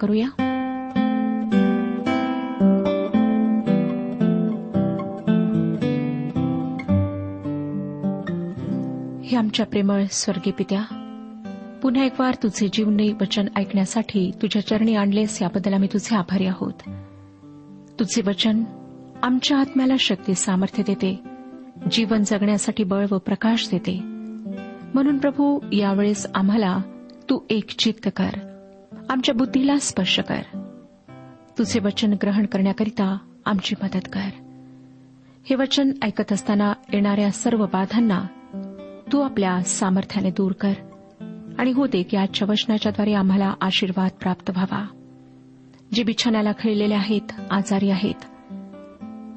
करूया? हे आमच्या प्रेमळ स्वर्गीय पित्या पुन्हा एक वार तुझे जीवनी वचन ऐकण्यासाठी तुझ्या चरणी आणलेस याबद्दल आम्ही तुझे आभारी आहोत. तुझे वचन आमच्या आत्म्याला शक्ती सामर्थ्य देते जीवन जगण्यासाठी बळ व प्रकाश देते. म्हणून प्रभू यावेळेस आम्हाला तू एक चित्त कर. आमच्या बुद्धीला स्पर्श कर. तुझे वचन ग्रहण करण्याकरिता आमची मदत कर. हे वचन ऐकत असताना येणाऱ्या सर्व बाधांना तू आपल्या सामर्थ्याने दूर कर आणि हो दे की आजच्या वचनाच्याद्वारे आम्हाला आशीर्वाद प्राप्त व्हावा. जे बिछाण्याला खेळलेले आहेत आजारी आहेत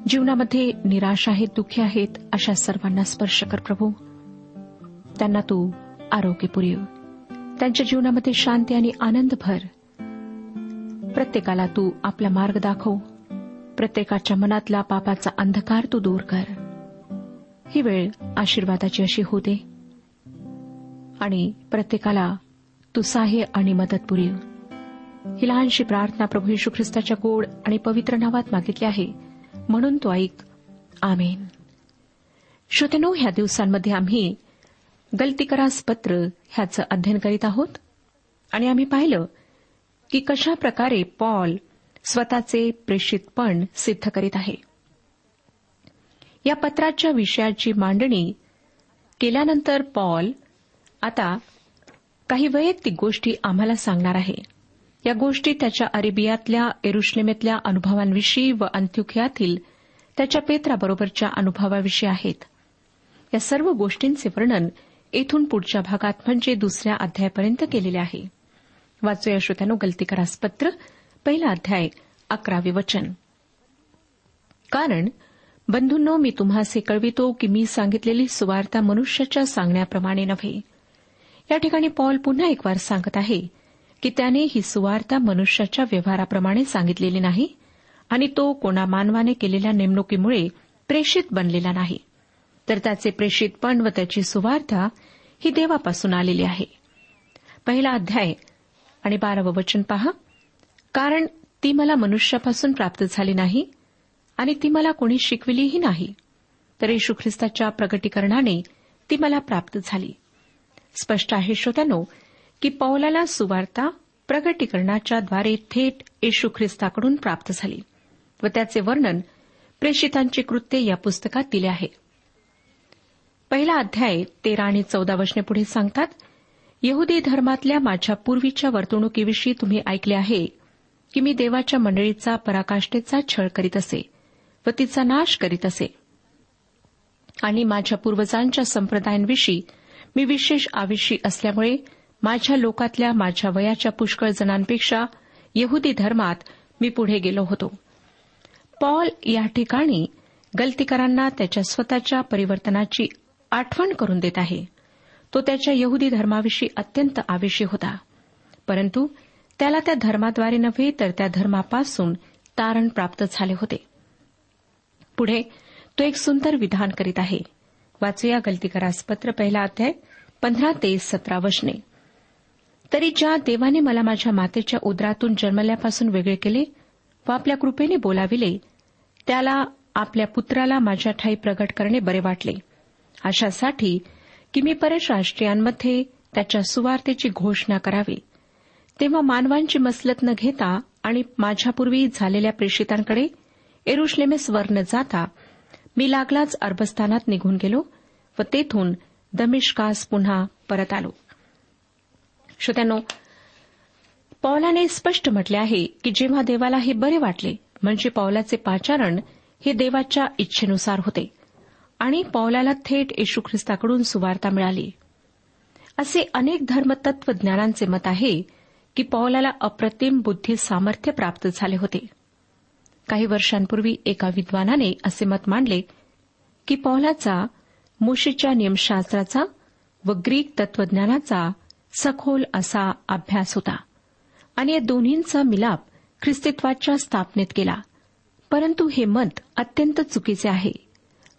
जीवनामध्ये निराश आहेत दुःखी आहेत अशा सर्वांना स्पर्श कर प्रभू. त्यांना तू आरोग्य पुरेव त्यांच्या जीवनामध्ये शांती आणि आनंद भर. प्रत्येकाला तू आपला मार्ग दाखव. प्रत्येकाच्या मनातला पापाचा अंधकार तू दूर कर. ही वेळ आशीर्वादाची अशी होते. आणि प्रत्येकाला तू साह्य आणि मदत पुरेल ही लहानशी प्रार्थना प्रभू येशू ख्रिस्ताच्या गोड आणि पवित्र नावात मागितली आहे. म्हणून तो ऐक. आमेन. श्रोतेनो ह्या दिवसांमध्ये आम्ही गलतीकरास पत्र ह्याचं अध्ययन करीत आहोत. आणि आम्ही पाहिलं की कशा प्रकारे पॉल स्वतःचे प्रेषितपण सिद्ध करीत आहे. या पत्राच्या विषयाची मांडणी केल्यानंतर पॉल आता काही वैयक्तिक गोष्टी आम्हाला सांगणार आहे. या गोष्टी त्याच्या अरेबियातल्या एरुश्लेमेतल्या अनुभवांविषयी व अंत्युखयातील त्याच्या पेत्राबरोबरच्या अनुभवाविषयी आहेत. या सर्व गोष्टींचे वर्णन येथून पुढच्या भागात म्हणजे दुसऱ्या अध्यायापर्यंत केलेले आहे. वाचूया श्रोत्यानो गलतीकरास पत्र पहिला अध्याय अकरावे वचन. कारण बंधूंनो मी तुम्हास हे कळवितो की मी सांगितलेली सुवार्ता मनुष्याच्या सांगण्याप्रमाणे नव्हे. या ठिकाणी पॉल पुन्हा एक वार सांगत आहे की त्याने ही सुवार्ता मनुष्याच्या व्यवहाराप्रमाणे सांगितलेली नाही आणि तो कोणा मानवाने केलेल्या नेमणुकीमुळे प्रेषित बनलेला नाही. तर त्याचे प्रेषितपण व त्याची सुवार्था ही देवापासून आलेली आहे. पहिला अध्याय आणि बारावं वचन पहा. कारण ती मला मनुष्यापासून प्राप्त झाली नाही आणि ती मला कोणी शिकविलीही नाही. तर येशू ख्रिस्ताच्या प्रगटीकरणाने ती मला प्राप्त झाली. स्पष्ट आहे श्रोत्यानो की पौलाला सुवार्ता प्रगटीकरणाच्या द्वारे थेट येशू ख्रिस्ताकडून प्राप्त झाली व त्याचे वर्णन प्रेषितांची कृत्ये या पुस्तकात दिले आहे. पहिला अध्याय तेरा आणि चौदा वचने पुढे सांगतात यहुदी धर्मातल्या माझ्या पूर्वीच्या वर्तणुकीविषयी तुम्ही ऐकले आहे की मी देवाच्या मंडळीचा पराकाष्ठेचा छळ करीत असे व तिचा नाश करीत असे. आणि माझ्या पूर्वजांच्या संप्रदायांविषयी मी विशेष आविषी असल्यामुळे माझ्या लोकातल्या माझ्या वयाच्या पुष्कळ जणांपेक्षा यहुदी धर्मात मी पुढे गेलो होतो. पॉल या ठिकाणी गलतीकरांना त्याच्या स्वतःच्या परिवर्तनाची आठवण करून देत आहे. तो त्याच्या यहुदी धर्माविषयी अत्यंत आवेशी होता. परंतु त्याला त्या धर्माद्वारे नव्हे तर त्या धर्मापासून तारण प्राप्त झाले होते. पुढे तो एक सुंदर विधान करीत आहे. वाचूया गलतीकरास पत्र पहिला अध्याय पंधरा ते सतरा वशने तरी ज्या देवाने मला माझ्या मातेच्या उदरातून जन्मल्यापासून वेगळे केले व आपल्या कृपेने बोलाविले त्याला आपल्या पुत्राला माझ्या ठाई प्रगट करणे बरे वाटले. अशासाठी की मी परराष्ट्रीयांमध्ये त्याच्या सुवार्तेची घोषणा करावी. तेव्हा मानवांची मसलत न घेता आणि माझ्यापूर्वी झालेल्या प्रेषितांकडे एरुश्लेमेस वर न जाता मी लागलाच अरबस्थानात निघून गेलो व तेथून दमिष्कास पुन्हा परत आलो. श्रोत्यानो पौलाने स्पष्ट म्हटले आहे की जेव्हा देवाला हे बरे वाटले म्हणजे पौलाचे पाचारण हे देवाच्या इच्छेनुसार होते. आणि पौलाला थेट येशू ख्रिस्ताकडून सुवार्ता मिळाली. असे अनेक धर्मतत्वज्ञानांचे मत आहे की पौलाला अप्रतिम बुद्धी सामर्थ्य प्राप्त झाले होते. काही वर्षांपूर्वी एका विद्वानाने असे मत मांडले की पौलाचा मुशीच्या नियमशास्त्राचा व ग्रीक तत्वज्ञानाचा सखोल असा अभ्यास होता आणि या दोन्हींचा मिलाप ख्रिस्तित्वाच्या स्थापनेत केला. परंतु हे मत अत्यंत चुकीचे आहे.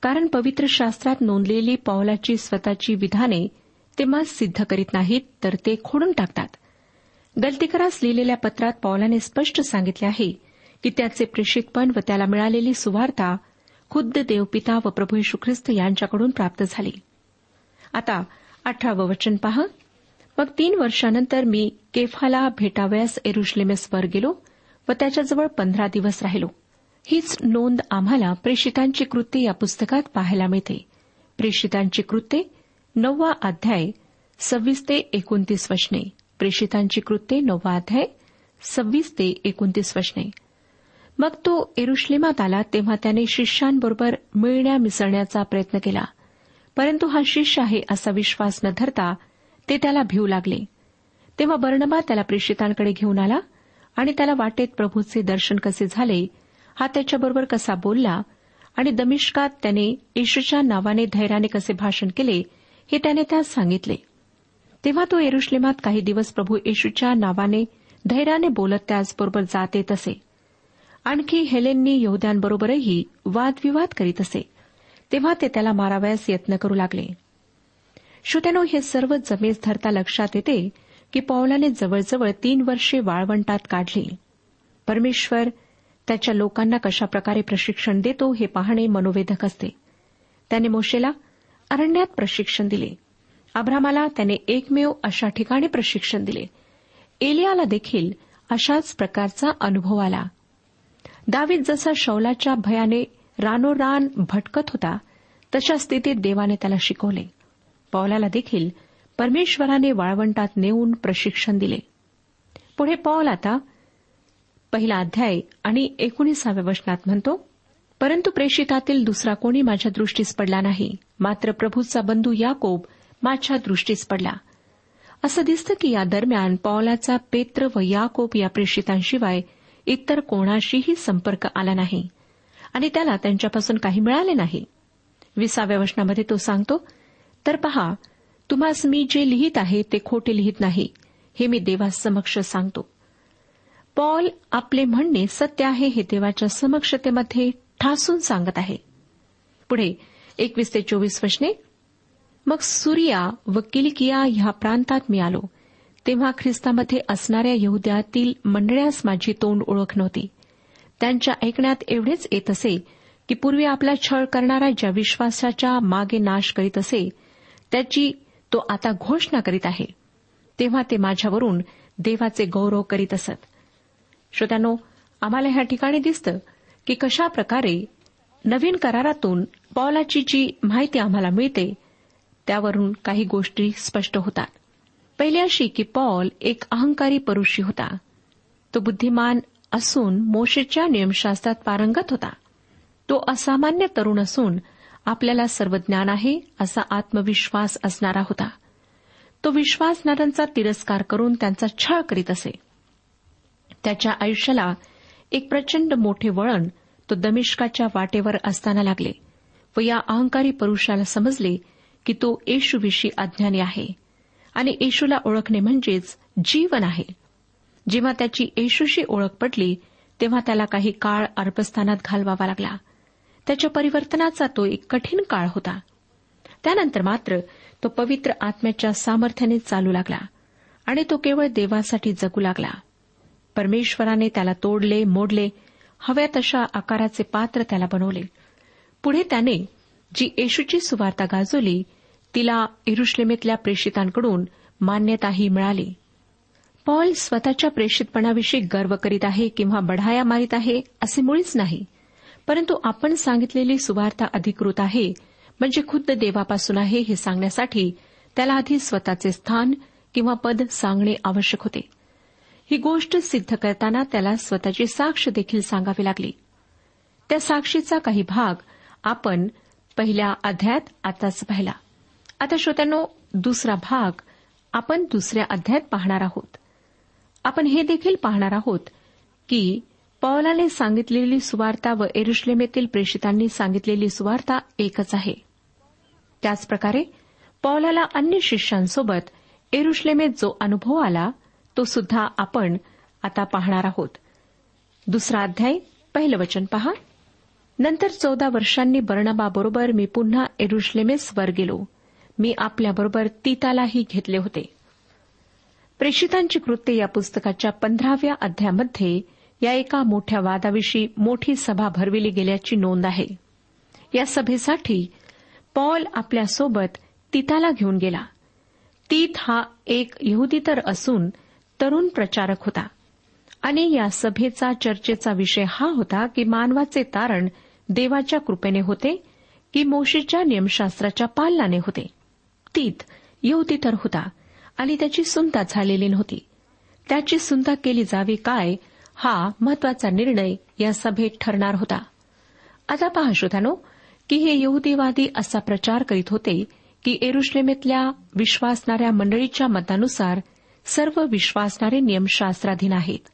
कारण पवित्र शास्त्रात नोंदलेली पावलाची स्वतःची विधाने ते मत सिद्ध करीत नाहीत तर ते खोडून टाकतात. गलतीकरास लिहिलेल्या पत्रात पौलाने स्पष्ट सांगितले आहे की त्याचे प्रेषितपण व त्याला मिळालेली सुवार्ता खुद्द देवपिता व प्रभू यशू ख्रिस्त यांच्याकडून प्राप्त झाली. आता अठरावं वचन पहा. मग तीन वर्षानंतर मी केफाला भेटावयास एरुश्लेमेसवर गेलो व त्याच्याजवळ पंधरा दिवस राहिलो. हीच नोंद आम्हाला प्रेषितांची कृत्ये या पुस्तकात पाहायला मिळते. प्रेषितांची कृत्ये नववा अध्याय सव्वीस ते एकोणतीस वचने. प्रेषितांची कृत्ये नववा अध्याय सव्वीस ते एकोणतीस वचने. मग तो एरुश्लेमात आला तेव्हा त्याने शिष्यांबरोबर मिळण्या मिसळण्याचा प्रयत्न केला. परंतु हा शिष्य आहे असा विश्वास न धरता ते त्याला भिवू लागले. तेव्हा बर्णबा त्याला प्रेषितांकडे घेऊन आला आणि त्याला वाटेत प्रभूचे दर्शन कसे झाले हा त्याच्याबरोबर कसा बोलला आणि दमिष्कात त्याने येशूच्या नावाने धैर्याने कसे भाषण केले हे त्याने त्यास सांगितले. तेव्हा तो एरुश्लेमात काही दिवस प्रभू येशूच्या नावाने धैर्याने बोलत त्याचबरोबर जात येत असे. आणखी हेलेननी यहद्यांबरोबरही वादविवाद करीत असे. तेव्हा ते त्याला मारावयास यत्न करू लागले. श्रोत्यानो हे सर्व जमेस धरता लक्षात येते की पौलाने जवळजवळ तीन वर्षे वाळवंटात काढली. परमेश्वर त्याच्या लोकांना कशाप्रकारे प्रशिक्षण देतो हे पाहणे मनोवेधक असते. त्याने मोशेला अरण्यात प्रशिक्षण दिले. अब्रामाला त्याने एकमेव अशा ठिकाणी प्रशिक्षण दिले. एलियाला देखील अशाच प्रकारचा अनुभव आला. दावीद जसा शौलाच्या भयाने रानोरान भटकत होता तशा स्थितीत देवाने त्याला शिकवले. पौलाला देखील परमेश्वराने वाळवंटात नेऊन प्रशिक्षण दिले. पुढे पॉल आता पहिला अध्याय आणि एकोणीसाव्या वचनात म्हणतो परंतु प्रेषितातील दुसरा कोणी माझ्या दृष्टीस पडला नाही मात्र प्रभूचा बंधू याकोब माझ्या दृष्टीस पडला. असं दिसतं की या दरम्यान पॉलाचा पेत्र व याकोब या प्रेषितांशिवाय इतर कोणाशीही संपर्क आला नाही आणि त्याला त्यांच्यापासून काही मिळाले नाही. विसाव्या वचनामध्ये तो सांगतो तर पहा तुम्हास मी जे लिहित आहे ते खोटे लिहित नाही हे मी देवासमक्ष सांगतो. पॉल आपले म्हणणे सत्य आहे हे देवाच्या समक्षतेमध्ये ठासून सांगत आहे. पुढे एकवीस ते चोवीस वचने मग सुरिया व किलकिया ह्या प्रांतात मी आलो. तेव्हा ख्रिस्तामध्ये असणाऱ्या यहुद्यातील मंडळ्यास माझी तोंड ओळख नव्हती. त्यांच्या ऐकण्यात एवढेच येत असे की पूर्वी आपला छळ करणारा ज्या विश्वासाच्या मागे नाश करीत असे त्याची तो आता घोषणा करीत आहे. तेव्हा ते माझ्यावरून देवाचे गौरव करीत असत. श्रोत्यानो आम्हाला ह्या ठिकाणी दिसतं की कशा प्रकारे नवीन करारातून पॉलाची जी माहिती आम्हाला मिळते त्यावरून काही गोष्टी स्पष्ट होतात. पहिली अशी की पॉल एक अहंकारी परुषी होता. तो बुद्धिमान असून मोशेच्या नियमशास्त्रात पारंगत होता. तो असामान्य तरुण असून आपल्याला सर्व ज्ञान आहे असा आत्मविश्वास असणारा होता. तो विश्वासणाऱ्यांचा तिरस्कार करून त्यांचा छळ करीत असे. त्याच्या आयुष्याला एक प्रचंड मोठे वळण तो दमिष्काच्या वाटेवर असताना लागले व या अहंकारी पुरुषाला समजले की तो येशूविषयी अज्ञानी आहे आणि येशूला ओळखणे म्हणजेच जीवन आहे. जेव्हा त्याची येशूशी ओळख पडली तेव्हा त्याला काही काळ अर्पस्थानात घालवावा लागला. त्याच्या परिवर्तनाचा तो एक कठीण काळ होता. त्यानंतर मात्र तो पवित्र आत्म्याच्या सामर्थ्याने चालू लागला आणि तो केवळ देवासाठी जगू लागला. परमेश्वराने त्याला तोडले मोडले हव्या तशा आकाराचे पात्र त्याला बनवले. पुढे त्याने जी येशूची सुवार्ता गाजवली तिला इरुश्लेमेतल्या प्रेषितांकडून मान्यताही मिळाली. पॉल स्वतःच्या प्रेषितपणाविषयी गर्व करीत आहे किंवा बढाया मारित आहे असे मुळीच नाही. परंतु आपण सांगितलेली सुवार्ता अधिकृत आहे म्हणजे खुद्द देवापासून आहे हे सांगण्यासाठी त्याला आधी स्वतःचे स्थान किंवा पद सांगणे आवश्यक होते. ही गोष्ट सिद्ध करताना त्याला स्वतःची साक्ष देखील सांगावी लागली. त्या साक्षीचा काही भाग आपण पहिल्या अध्यायात आताच पाहिला. आता श्रोत्यानो दुसरा भाग आपण दुसऱ्या अध्यायात पाहणार आहोत. आपण हे देखील पाहणार आहोत की पौलाने सांगितलेली सुवार्ता व एरुश्लेमेतील प्रेषितांनी सांगितलेली सुवार्ता एकच आहे. त्याचप्रकारे पौलाला अन्य शिष्यांसोबत एरुश्लेमेत जो अनुभव आला तो सुद्धा आपण आता पाहणार आहोत. दुसरा अध्याय पहिलं वचन पहा. नंतर चौदा वर्षांनी बर्णबाबरोबर मी पुन्हा एरुश्लेमेस वर गेलो. मी आपल्याबरोबर तीतालाही घेतले होते. प्रेषितांची कृत्य या पुस्तकाच्या पंधराव्या अध्यायामध्ये या एका मोठ्या वादाविषयी मोठी सभा भरविली गेल्याची नोंद आहे. या सभेसाठी पॉल आपल्यासोबत तीताला घेऊन गेला. तीत हा एक यहुदी तर असून तरुण प्रचारक होता. आणि या सभेचा चर्चेचा विषय हा होता की मानवाचे तारण देवाच्या कृपेने होते की मोशीच्या नियमशास्त्राच्या पालनाने होते. तीत यहुदी तर होता आणि त्याची सुनता झालेली नव्हती. त्याची सुनता केली जावी काय हा महत्त्वाचा निर्णय या सभेत ठरणार होता. आता पहा श्रोतानो की हे यहुदीवादी असा प्रचार करीत होते की एरुश्लेमेतल्या विश्वासणाऱ्या मंडळीच्या मतानुसार सर्व विश्वासणारे नियमशास्त्राधीन आहेत.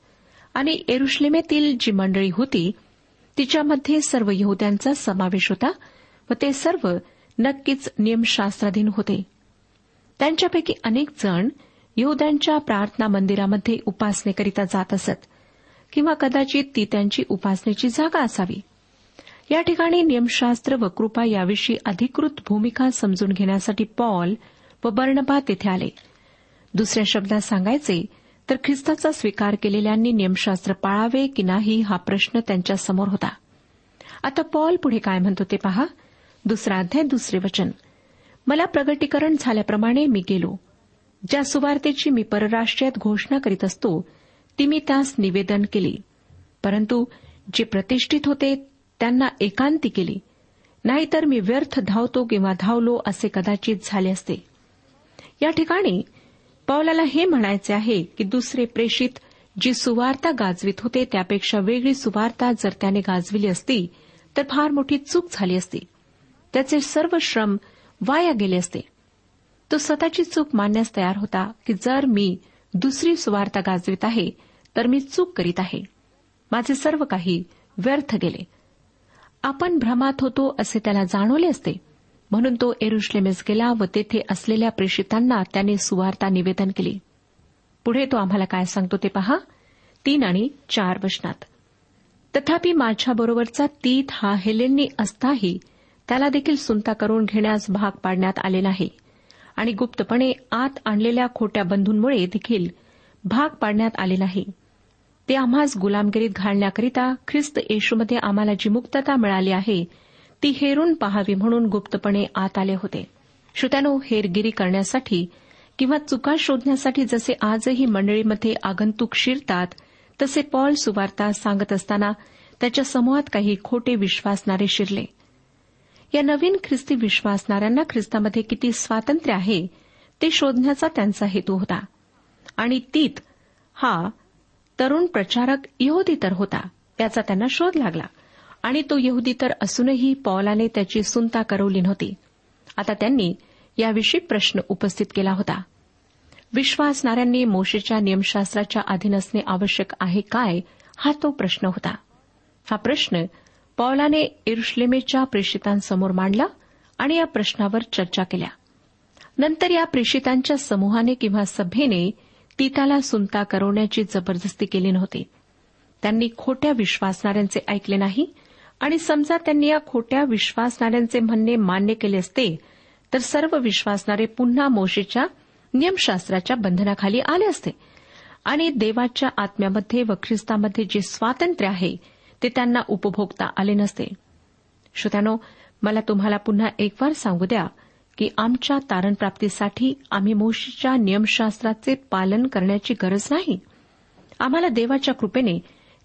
आणि एरुश्लेमेतील जी मंडळी होती तिच्यामध्ये सर्व यहुद्यांचा समावेश होता व ते सर्व नक्कीच नियमशास्त्राधीन होते. त्यांच्यापैकी अनेक जण यहुद्यांच्या प्रार्थना मंदिरामध्ये उपासनेकरिता जात असत किंवा कदाचित ती त्यांची उपासनेची जागा असावी. या ठिकाणी नियमशास्त्र व कृपा याविषयी अधिकृत भूमिका समजून घेण्यासाठी पॉल व बर्णबा तिथे आले. दुसऱ्या शब्दात सांगायचे तर ख्रिस्ताचा स्वीकार केलेल्यांनी नियमशास्त्र पाळावे की नाही हा प्रश्न त्यांच्यासमोर होता. आता पॉल पुढे काय म्हणतो ते पहा. दुसरा अध्याय दुसरे वचन. मला प्रगटीकरण झाल्याप्रमाणे मी गेलो. ज्या सुवार्तेची मी परराष्ट्रीयात घोषणा करीत असतो ती मी त्यास निवेदन केली. परंतु जे प्रतिष्ठित होते त्यांना एकांती केली. नाहीतर मी व्यर्थ धावतो किंवा धावलो असे कदाचित झाले असते. या ठिकाणी पौलाला हे म्हणायचे आहे की दुसरे प्रेषित जी सुवार्ता गाजवित होते त्यापेक्षा वेगळी सुवार्ता जर त्याने गाजविली असती तर फार मोठी चूक झाली असती. त्याचे सर्व श्रम वाया गेले असते. तो स्वतःची चूक मानण्यास तयार होता की जर मी दुसरी सुवार्ता गाजवित आहे तर मी चूक करीत आहे. माझे सर्व काही व्यर्थ गेले. आपण भ्रमात होतो असे त्याला जाणवले असते. म्हणून तो एरुश्लेमेस गेला व तेथे असलेल्या प्रेषितांना त्याने सुवार्ता निवेदन केली. पुढे तो आम्हाला काय सांगतो ते पहा. तीन आणि चार वचनात. तथापि माझ्याबरोबरचा तीत हा हेलेननी असताही त्याला देखील सुनता करून घेण्यास भाग पाडण्यात आले नाही. आणि गुप्तपणे आत आणलेल्या खोट्या बंधूंमुळे देखील भाग पाडण्यात आले नाही. ते आम्हास गुलामगिरीत घालण्याकरिता ख्रिस्त येशूमध्ये आम्हाला जी मुक्तता मिळाली आहे ती हेरून पहावी म्हणून गुप्तपणे आत आले होते. श्रोत्यानो हेरगिरी करण्यासाठी किंवा चुका शोधण्यासाठी जसे आजही मंडळीमध्ये आगंतुक शिरतात तसे पॉल सुवार्ता सांगत असताना त्याच्या समूहात काही खोटे विश्वासणारे शिरले. या नवीन ख्रिस्ती विश्वासणाऱ्यांना ख्रिस्तामध्ये किती स्वातंत्र्य आहे ते शोधण्याचा त्यांचा हेतू होता. आणि तीत हा तरुण प्रचारक यहोदी तर होता याचा त्यांना शोध लागला. आणि तो यहुदी तर असूनही पॉलाने त्याची सुनता करवली नव्हती. आता त्यांनी याविषयी प्रश्न उपस्थित केला होता. विश्वासणाऱ्यांनी मोशेच्या नियमशास्त्राच्या अधीन असणे आवश्यक आहे काय हा तो प्रश्न होता. हा प्रश्न पौलाने इरुश्लेमेच्या प्रेषितांसमोर मांडला आणि या प्रश्नावर चर्चा केल्या. नंतर या प्रेषितांच्या समूहाने किंवा सभेने तीताला सुनता करवण्याची जबरदस्ती केली नव्हती. त्यांनी खोट्या विश्वासणाऱ्यांचे ऐकले नाही आणि समजा त्यांनी या खोट्या विश्वासणाऱ्यांचे म्हणणे मान्य केले असते तर सर्व विश्वासणारे पुन्हा मोशेच्या नियमशास्त्राच्या बंधनाखाली आले असते. आणि देवाच्या आत्म्यामध्ये व ख्रिस्तामध्ये जे स्वातंत्र्य आहे ते त्यांना उपभोगता आले नसते. श्रोत्यानो मला तुम्हाला पुन्हा एक वार सांगू द्या की आमच्या तारणप्राप्तीसाठी आम्ही मोशीच्या नियमशास्त्राचे पालन करण्याची गरज नाही. आम्हाला देवाच्या कृपेने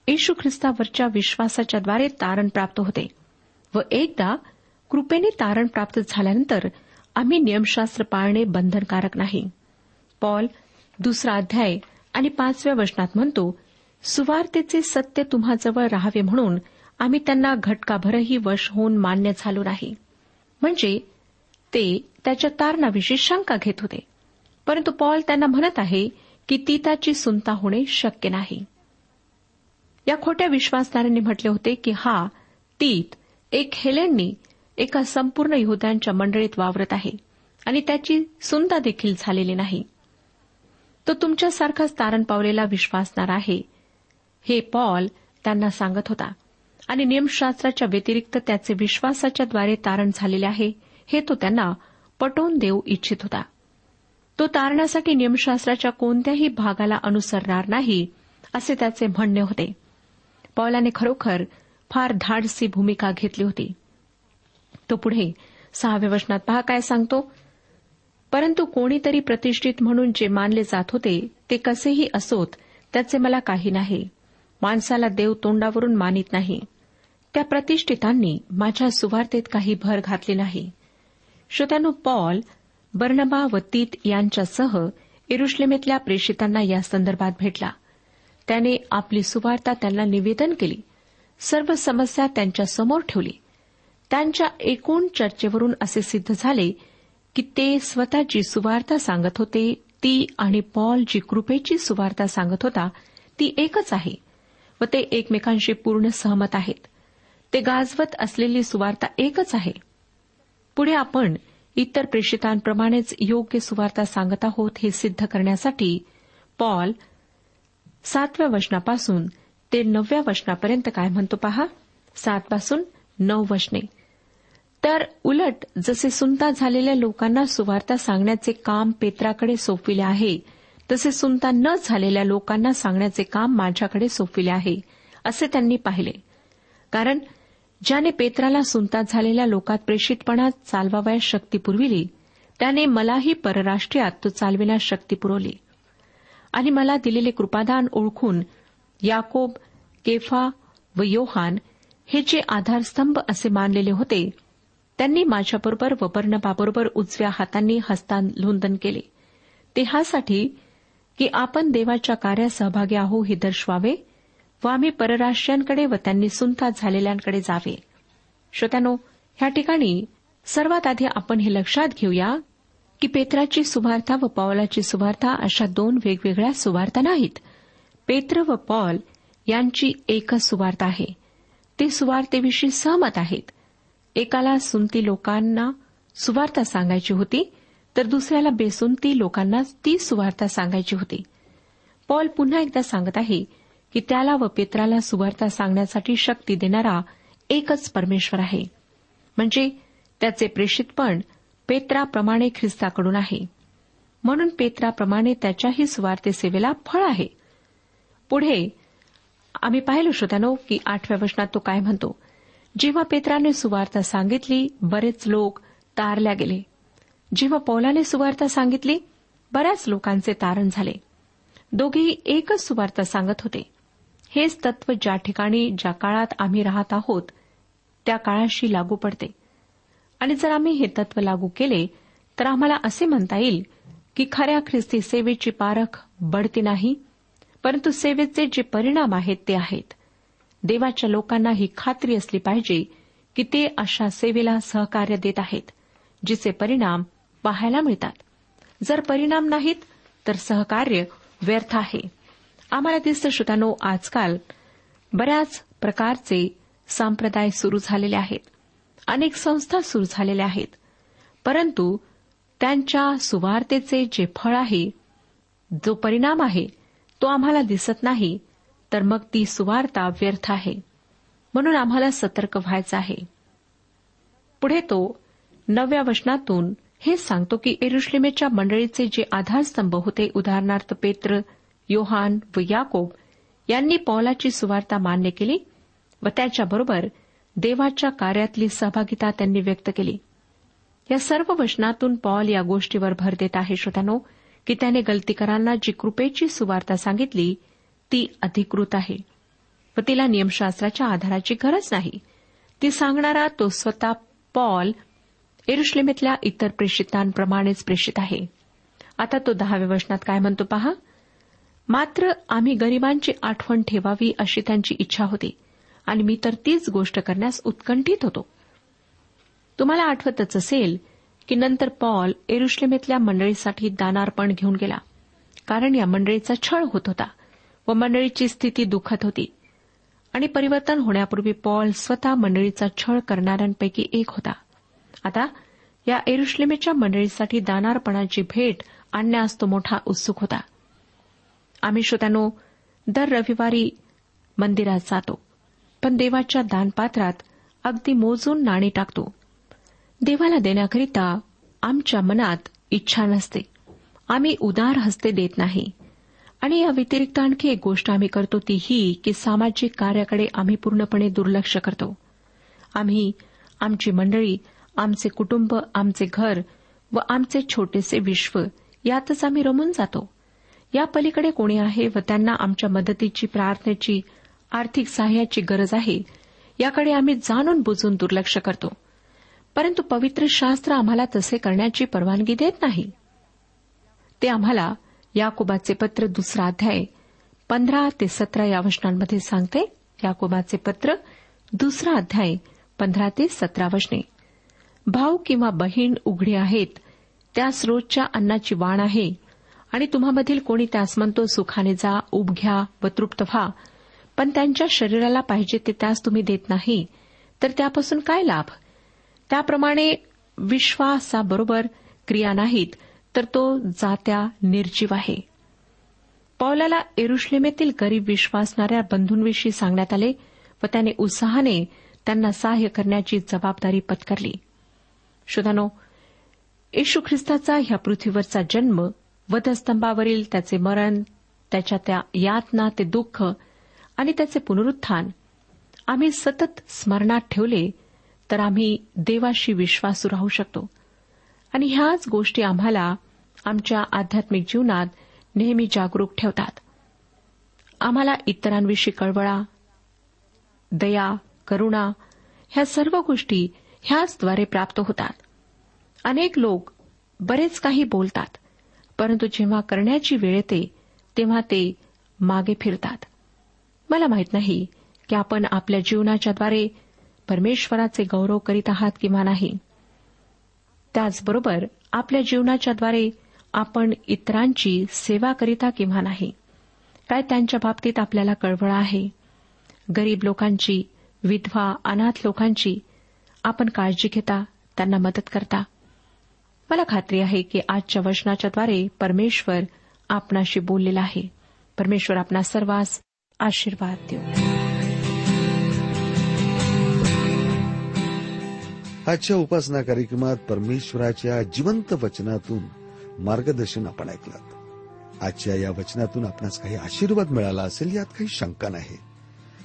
येशू ख्रिस्तावरच्या विश्वासाच्याद्वारे तारण प्राप्त होते व एकदा कृपेने तारण प्राप्त झाल्यानंतर आम्ही नियमशास्त्र पाळणे बंधनकारक नाही. पॉल दुसरा अध्याय आणि पाचव्या वचनात म्हणतो सुवार्तेचे सत्य तुम्हाजवळ राहावे म्हणून आम्ही त्यांना घटकाभरही वश होऊन मान्य झालो नाही. म्हणजे ते त्याच्या तारणाविषयी शंका घेत होते. परंतु पॉल त्यांना म्हणत आहे की तीताची सुनता होणे शक्य नाही. या खोट्या विश्वासदारांनी म्हटले होते की हा तीत एक हेलेननी एका संपूर्ण यहद्यांच्या मंडळीत वावरत आहे आणि त्याची सुंदा देखील झालेली नाही. तो तुमच्यासारखाच तारण पावलेला विश्वासणार आहे हे पॉल त्यांना सांगत होता. आणि नियमशास्त्राच्या व्यतिरिक्त त्याचे विश्वासाच्याद्वारे तारण झालेले आहे हे तो त्यांना पटवून देऊ इच्छित होता. तो तारणासाठी नियमशास्त्राच्या कोणत्याही भागाला अनुसरणार नाही असे त्याचे म्हणणे होते. पॉलाने खरोखर फार धाडसी भूमिका घेतली होती. तो पुढे सहाव्या वचनात पहा काय सांगतो. परंतु कोणीतरी प्रतिष्ठित म्हणून जे मानले जात होते ते कसेही असोत त्याचे मला काही नाही. माणसाला देव तोंडावरून मानित नाही. त्या प्रतिष्ठितांनी माझ्या सुवार्तेत काही भर घातली नाही. श्रोत्यानो पॉल बर्णबा व तीत यांच्यासह इरुश्लेमेतल्या प्रेषितांना या संदर्भात भेटला. त्याने आपली सुवार्ता त्यांना निवेदन केली. सर्व समस्या त्यांच्यासमोर ठेवली. त्यांच्या एकूण चर्चेवरून असे सिद्ध झाले की ते स्वतःची सुवार्ता सांगत होते ती आणि पॉल जी कृपेची सुवार्ता सांगत होता ती एकच आहे व ते एकमेकांशी पूर्ण सहमत आहेत. ते गाजवत असलेली सुवार्ता एकच आहे. पुढे आपण इतर प्रेषितांप्रमाणेच योग्य सुवार्ता सांगत आहोत हे सिद्ध करण्यासाठी पॉल सातव्या वचनापासून ते नवव्या वचनापर्यंत काय म्हणतो पहा? सातपासून नऊ वचने. तर उलट जसे सुनता झालेल्या लोकांना सुवार्ता सांगण्याचे काम पेत्राकडे सोपविले आहे तसे सुनता न झालेल्या लोकांना सांगण्याचे काम माझ्याकडे सोपविले आहे असे त्यांनी पाहिले. कारण ज्याने पेत्राला सुनता झालेल्या लोकात प्रेषितपणात चालवावयास शक्ती पुरविली त्याने मलाही परराष्ट्रीयात तो चालविण्यास शक्ती पुरवली. आणि मला दिलेले कृपादान ओळखून याकोब केफा व योहान हे जे आधारस्तंभ असे मानलेले होते त्यांनी माझ्याबरोबर व बर्नबाबरोबर उजव्या हातांनी हस्तांदोलन केले. ते ह्यासाठी की आपण देवाच्या कार्यात सहभागी आहो हे दर्शवावे व आम्ही परराष्ट्रीयांकडे व त्यांनी सुनता झालेल्यांकडे जावे. श्रोत्यानो ह्या ठिकाणी सर्वात आधी आपण हे लक्षात घेऊया की पेत्राची सुवार्ता व पॉलाची सुवार्ता अशा दोन वेगवेगळ्या सुवार्ता नाहीत. पेत्र व पॉल यांची एकच सुवार्ता आहे. ते सुवार्तेविषयी सहमत आहेत. एकाला सुनती लोकांना सुवार्ता सांगायची होती तर दुसऱ्याला बेसुनती लोकांना ती सुवार्ता सांगायची होती. पॉल पुन्हा एकदा सांगत आहे की त्याला व पेत्राला सुवार्ता सांगण्यासाठी शक्ती देणारा एकच परमेश्वर आहे. म्हणजे त्याचे प्रेषितपण पेत्राप्रमाणे ख्रिस्ताकडून आहे. म्हणून पेत्राप्रमाणे त्याच्याही सुवार्ते सेवेला फळ आहे. पुढे आम्ही पाहिलो श्रोत्यानो की आठव्या वचनात तो काय म्हणतो? जेव्हा पेत्राने सुवार्ता सांगितली बरेच लोक तारल्या गेले. जेव्हा पौलाने सुवार्ता सांगितली बऱ्याच लोकांचे तारण झाले. दोघेही एकच सुवार्ता सांगत होते. हेच तत्व ज्या ठिकाणी ज्या काळात आम्ही राहत आहोत त्या काळाशी लागू पडते. आणि जर आम्ही हे तत्व लागू केले तर आम्हाला असे म्हणता येईल की खऱ्या ख्रिस्ती सेवेची पारख बढती नाही परंतु सेवेचे जे परिणाम आहेत ते आहेत. देवाच्या लोकांना ही खात्री असली पाहिजे की ते अशा सेवेला सहकार्य देत आहेत जिचे परिणाम पाहायला मिळतात. जर परिणाम नाहीत तर सहकार्य व्यर्थ आहे. आम्हाला दिसतं श्रोतानो आजकाल बऱ्याच प्रकारचे संप्रदाय सुरू झालेले आहेत. अनेक संस्था सुरू झालेल्या आहेत. परंतु त्यांच्या सुवार्तेचे जे फळ आहे जो परिणाम आहे तो आम्हाला दिसत नाही तर मग ती सुवार्ता व्यर्थ आहे. म्हणून आम्हाला सतर्क व्हायचं आहे. पुढे तो नवव्या वचनातून हे सांगतो की एरुश्लेमेच्या मंडळीचे जे आधारस्तंभ होते उदाहरणार्थ पेत्र योहान व याकोब यांनी पौलाची सुवार्ता मान्य केली व त्याच्याबरोबर देवाच्या कार्यातली सहभागिता त्यांनी व्यक्त केली. या सर्व वचनातून पॉल या गोष्टीवर भर देत आहे श्रोत्यानो की त्याने गलतीकरांना जी कृपेची सुवार्ता सांगितली ती अधिकृत आहे. व तिला नियमशास्त्राच्या आधाराची गरज नाही. ती सांगणारा तो स्वतः पॉल एरुश्लेमेतल्या इतर प्रेषितांप्रमाणेच प्रेषित आहे. आता तो दहाव्या वचनात काय म्हणतो पहा? मात्र आम्ही गरिबांची आठवण ठेवावी अशी त्यांची इच्छा होती. आणि मी तर तीच गोष्ट करण्यास उत्कंठित होतो. तुम्हाला आठवतच असेल की नंतर पॉल एरुश्लेमेतल्या मंडळीसाठी दानार्पण घेऊन गेला. कारण या मंडळीचा छळ होत होता व मंडळीची स्थिती दुःखत होती. आणि परिवर्तन होण्यापूर्वी पॉल स्वतः मंडळीचा छळ करणाऱ्यांपैकी एक होता. आता या एरुश्लेमेच्या मंडळीसाठी दानार्पणाची भेट आणण्यास तो मोठा उत्सुक होता. आम्ही श्रोत्यानो दर रविवारी मंदिरात जातो. पण देवाच्या दानपात्रात अगदी मोजून नाणी टाकतो. देवाला देण्याकरिता आमच्या मनात इच्छा नसते. आम्ही उदार हस्ते देत नाही. आणि या व्यतिरिक्त आणखी एक गोष्ट आम्ही करतो ती ही की सामाजिक कार्याकडे आम्ही पूर्णपणे दुर्लक्ष करतो. आम्ही आमची मंडळी आमचे कुटुंब आमचे घर व आमचे छोटेसे विश्व यातच आम्ही रमून जातो. या पलीकडे कोणी आहे व त्यांना आमच्या मदतीची प्रार्थनेची आर्थिक सहाय्याची गरज आहे याकडे आम्ही जाणून बुजून दुर्लक्ष करतो. परंतु पवित्र शास्त्र आम्हाला तसे करण्याची परवानगी देत नाही. ते आम्हाला याकोबाचे पत्र दुसरा अध्याय पंधरा ते सतरा या वचनांमध्ये सांगते. याकोबाचे पत्र दुसरा अध्याय पंधरा ते सतरा वचने. भाऊ किंवा बहीण उघडे आहेत त्यास रोजच्या अन्नाची वाण आहे. आणि तुम्हामधील कोणी त्यास म्हणतो सुखाने जा उब घ्या व तृप्त व्हा. पण त्यांच्या शरीराला पाहिजे ते त्यास तुम्ही देत नाही तर त्यापासून काय लाभ? त्याप्रमाणे विश्वासाबरोबर क्रिया नाहीत तर तो जात्या निर्जीव आहे. पौलाला एरुश्लेमेतील गरीब विश्वासणाऱ्या बंधूंविषयी सांगण्यात आले व त्याने उत्साहाने त्यांना सहाय्य करण्याची जबाबदारी पत्करली. श्रोतानो येशू ख्रिस्ताचा ह्या पृथ्वीवरचा जन्म वधस्तंभावरील त्याचे मरण त्याच्या त्या यातना ते दुःख आणि त्याचे पुनरुत्थान. आम्ही सतत स्मरणात ठेवले तर आम्ही देवाशी विश्वासू राहू शकतो. आणि ह्याच गोष्टी आम्हाला आमच्या आध्यात्मिक जीवनात नेहमी जागरूक ठेवतात. आम्हाला इतरांविषयी कळवळा दया करुणा ह्या सर्व गोष्टी ह्याचद्वारे प्राप्त होतात. अनेक लोक बरेच काही बोलतात परंतु जेव्हा करण्याची वेळ येते तेव्हा ते मागे फिरतात. मला माहीत नाही की आपण आपल्या जीवनाच्याद्वारे परमेश्वराचे गौरव करीत आहात किंवा नाही. त्याचबरोबर आपल्या जीवनाच्याद्वारे आपण इतरांची सेवा करीता किंवा नाही काय त्यांच्या बाबतीत आपल्याला कळवळ आहे? गरीब लोकांची विधवा अनाथ लोकांची आपण काळजी घेता त्यांना मदत करता? मला खात्री आहे की आजच्या वचनाच्याद्वारे परमेश्वर आपणाशी बोललेला आहे. परमेश्वर आपणा सर्वांस आशीर्वाद देऊ. आजच्या उपासना कार्यक्रमात परमेश्वराच्या जिवंत वचनातून मार्गदर्शन आपण ऐकलं. आजच्या या वचनातून आपणास काही आशीर्वाद मिळाला असेल यात काही शंका नाही.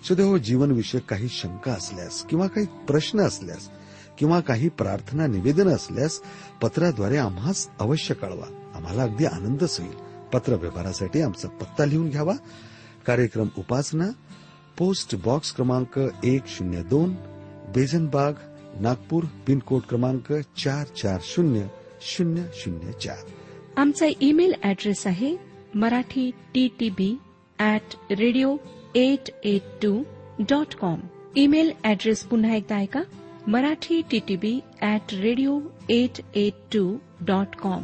सुदैव जीवनविषयक काही शंका असल्यास किंवा काही प्रश्न असल्यास किंवा काही प्रार्थना निवेदन असल्यास पत्राद्वारे आम्हास अवश्य कळवा. आम्हाला अगदी आनंदच होईल. पत्र व्यवहारासाठी आमचा पत्ता लिहून घ्यावा. कार्यक्रम उपासना पोस्ट बॉक्स क्रमांक एक शून्य दोन बेझनबाग नागपूर पिनकोड क्रमांक चार चार शून्य शून्य शून्य चार. आमचा ईमेल ऍड्रेस आहे Marathi T T B at radio eight eight two dot com. Email address पुन्हा एकदा ऐका Marathi T T B at radio eight eight two dot com.